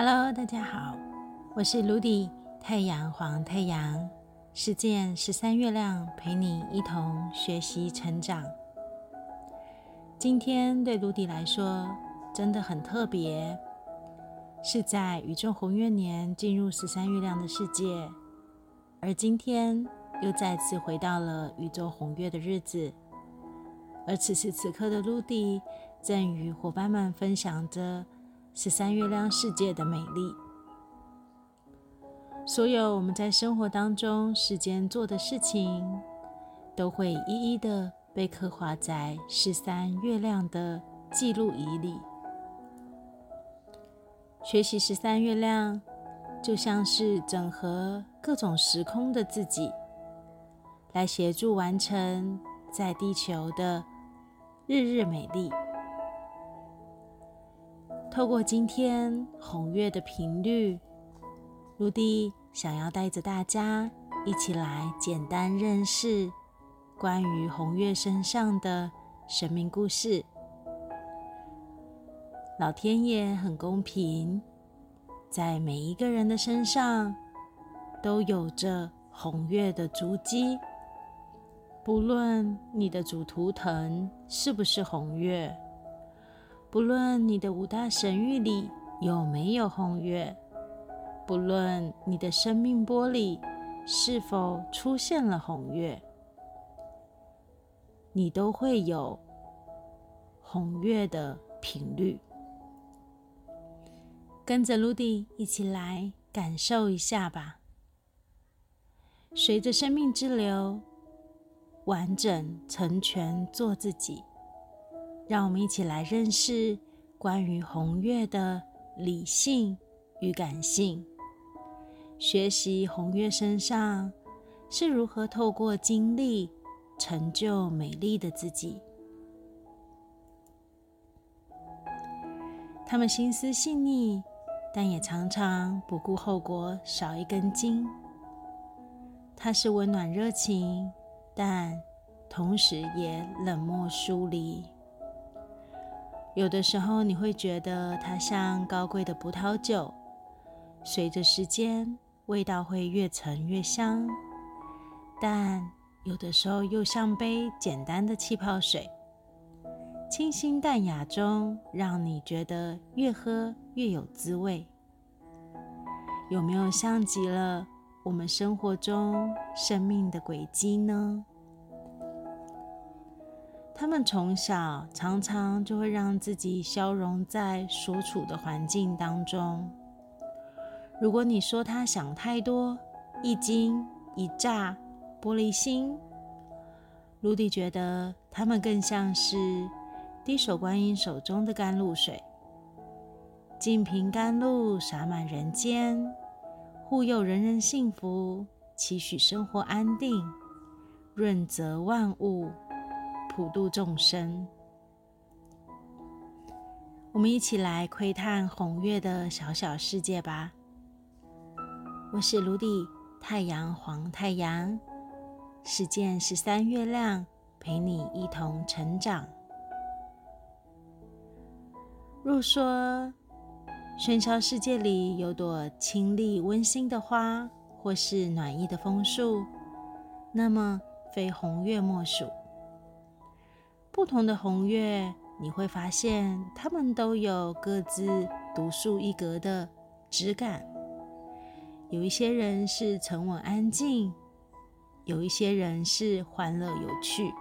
Hello，大家好，我是卢迪，太阳黄太阳，实践十三月亮，陪你一同学习成长。今天对卢迪来说真的很特别，是在宇宙红月年进入十三月亮的世界，而今天又再次回到了宇宙红月的日子，而此时此刻的卢迪正与伙伴们分享着。十三月亮世界的美丽，所有我们在生活当中时间做的事情，都会一一的被刻画在十三月亮的记录仪里。学习十三月亮，就像是整合各种时空的自己，来协助完成在地球的日日美丽。透过今天红月的频率，卢迪想要带着大家一起来简单认识关于红月身上的生命故事。老天爷很公平，在每一个人的身上都有着红月的足迹，不论你的主图腾是不是红月。不论你的五大神域里有没有红月，不论你的生命波里是否出现了红月，你都会有红月的频率。跟着露蒂一起来感受一下吧。随着生命之流，完整成全做自己。让我们一起来认识关于红月的理性与感性，学习红月身上是如何透过经历成就美丽的自己。他们心思细腻，但也常常不顾后果，少一根筋。他是温暖热情，但同时也冷漠疏离。有的时候，你会觉得它像高贵的葡萄酒，随着时间，味道会越陈越香；但有的时候又像杯简单的气泡水，清新淡雅中，让你觉得越喝越有滋味。有没有像极了我们生活中生命的轨迹呢？他们从小常常就会让自己消融在所处的环境当中。如果你说他想太多、一惊一乍、玻璃心，卢迪觉得他们更像是滴手观音手中的甘露水，净瓶甘露洒满人间，护佑人人幸福，期许生活安定，润泽万物。普度众生，我们一起来窥探红月的小小世界吧。我是卢迪，太阳黄太阳，实践十三月亮，陪你一同成长。若说喧嚣世界里有朵清丽温馨的花，或是暖意的枫树，那么非红月莫属。不同的红月，你会发现它们都有各自独树一格的质感。有一些人是沉稳安静，有一些人是欢乐有趣。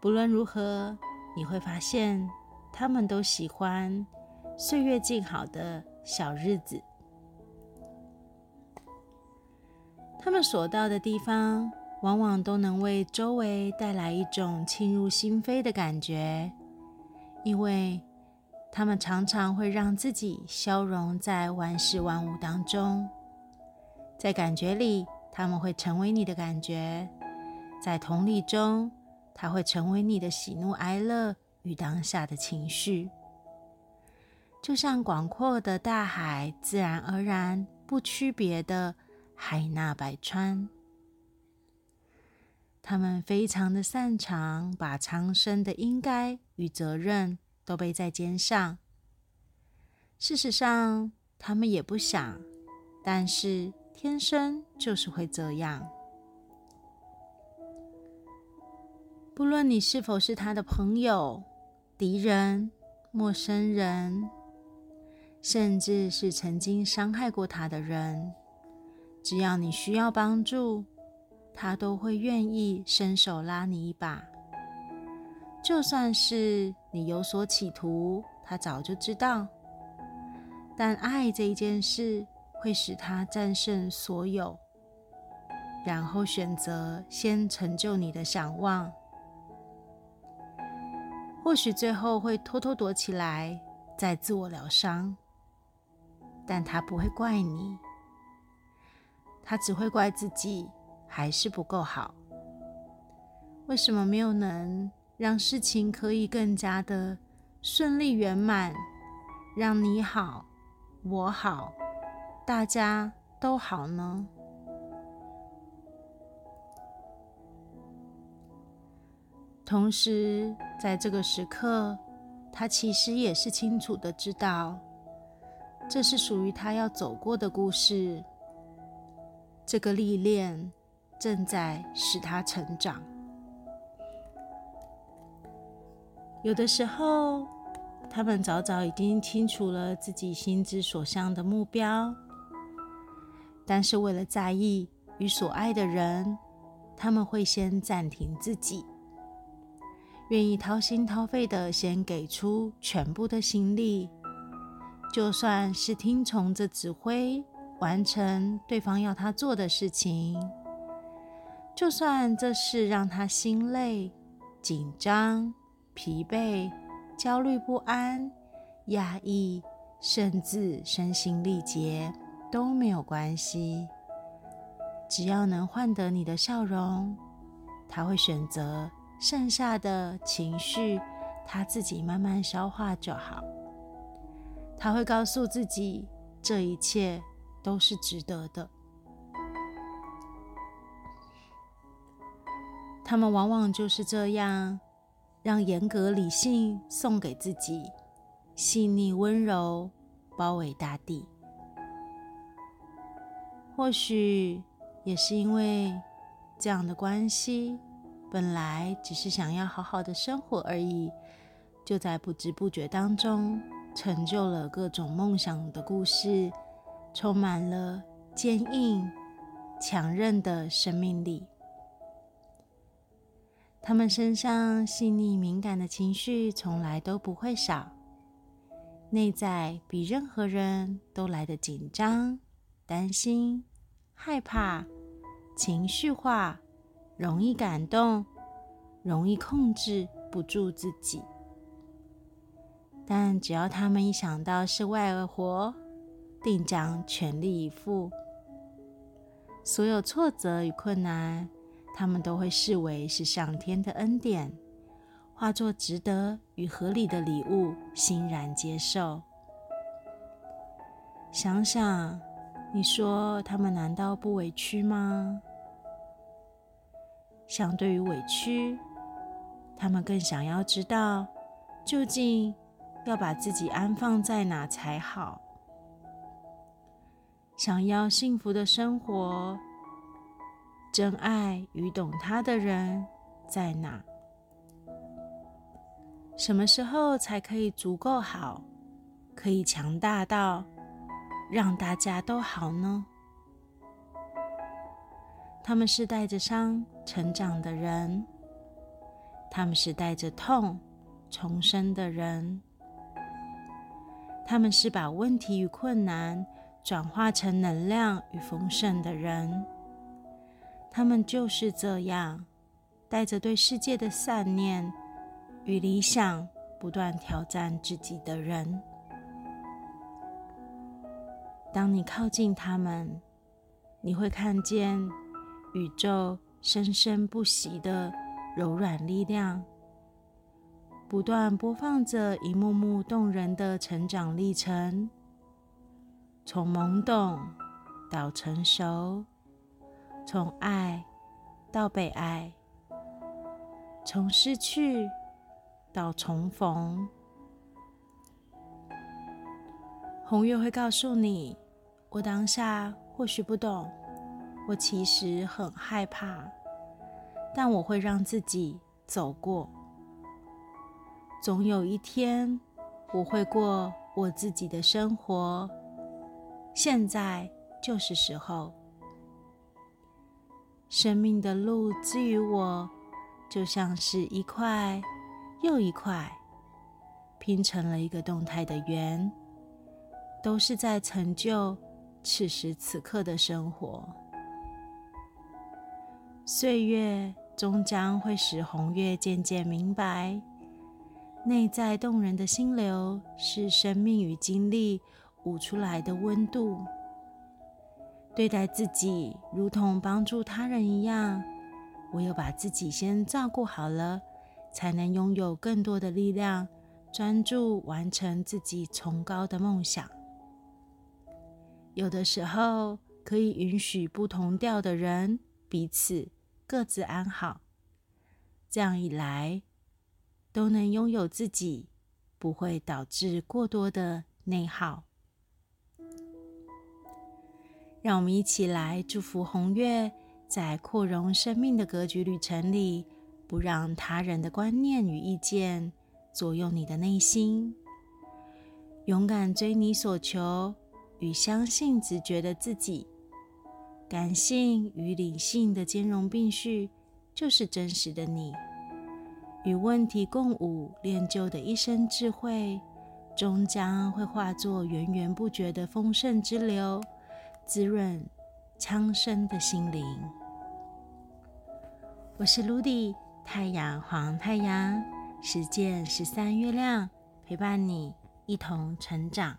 不论如何，你会发现他们都喜欢岁月静好的小日子。他们所到的地方。往往都能为周围带来一种沁入心扉的感觉，因为他们常常会让自己消融在万事万物当中，在感觉里，他们会成为你的感觉；在同理中，它会成为你的喜怒哀乐与当下的情绪，就像广阔的大海，自然而然不区别的海纳百川。他们非常的擅长把长生的应该与责任都背在肩上，事实上，他们也不想，但是天生就是会这样。不论你是否是他的朋友、敌人、陌生人，甚至是曾经伤害过他的人，只要你需要帮助，他都会愿意伸手拉你一把。就算是你有所企图，他早就知道。但爱这一件事会使他战胜所有，然后选择先成就你的想望。或许最后会偷偷躲起来，再自我疗伤，但他不会怪你，他只会怪自己还是不够好。为什么没有能让事情可以更加的顺利圆满，让你好？我好，大家都好呢。同时，在这个时刻，他其实也是清楚的知道，这是属于他要走过的故事。这个历练正在使他成长。有的时候。他们早早已经清楚了自己心之所向的目标，但是为了在意与所爱的人，他们会先暂停自己，愿意掏心掏肺的先给出全部的心力，就算是听从着指挥，完成对方要他做的事情，就算这事让他心累、紧张、疲惫。焦虑不安、压抑，甚至身心力竭都没有关系。只要能换得你的笑容，他会选择剩下的情绪，他自己慢慢消化就好。他会告诉自己，这一切都是值得的。他们往往就是这样。让严格理性送给自己，细腻温柔包围大地。或许也是因为这样的关系，本来只是想要好好的生活而已，就在不知不觉当中成就了各种梦想的故事，充满了坚硬、强韧的生命力。他们身上细腻敏感的情绪从来都不会少，内在比任何人都来得紧张、担心、害怕、情绪化，容易感动，容易控制不住自己。但只要他们一想到是外而活，定将全力以赴，所有挫折与困难。他们都会视为是上天的恩典，化作值得与合理的礼物，欣然接受。想想，你说他们难道不委屈吗？相对于委屈，他们更想要知道，究竟要把自己安放在哪才好？想要幸福的生活。真爱与懂他的人在哪？什么时候才可以足够好，可以强大到让大家都好呢？他们是带着伤成长的人，他们是带着痛重生的人，他们是把问题与困难转化成能量与丰盛的人。他们就是这样，带着对世界的善念与理想，不断挑战自己的人。当你靠近他们，你会看见宇宙生生不息的柔软力量，不断播放着一幕幕动人的成长历程，从懵懂到成熟。从爱到被爱，从失去到重逢，红月会告诉你，我当下或许不懂，我其实很害怕，但我会让自己走过。总有一天，我会过我自己的生活。现在就是时候。生命的路之于我，就像是一块又一块拼成了一个动态的圆，都是在成就此时此刻的生活。岁月终将会使红月渐渐明白，内在动人的心流是生命与经历舞出来的温度。对待自己如同帮助他人一样，唯有把自己先照顾好了，才能拥有更多的力量，专注完成自己崇高的梦想。有的时候，可以允许不同调的人彼此各自安好，这样一来，都能拥有自己，不会导致过多的内耗。让我们一起来祝福红月，在扩容生命的格局旅程里，不让他人的观念与意见左右你的内心，勇敢追你所求，与相信直觉的自己，感性与理性的兼容并蓄，就是真实的你。与问题共舞，练就的一生智慧，终将会化作源源不绝的丰盛之流。滋润苍生的心灵。我是卢迪，太阳黄太阳，实践十三月亮，陪伴你一同成长。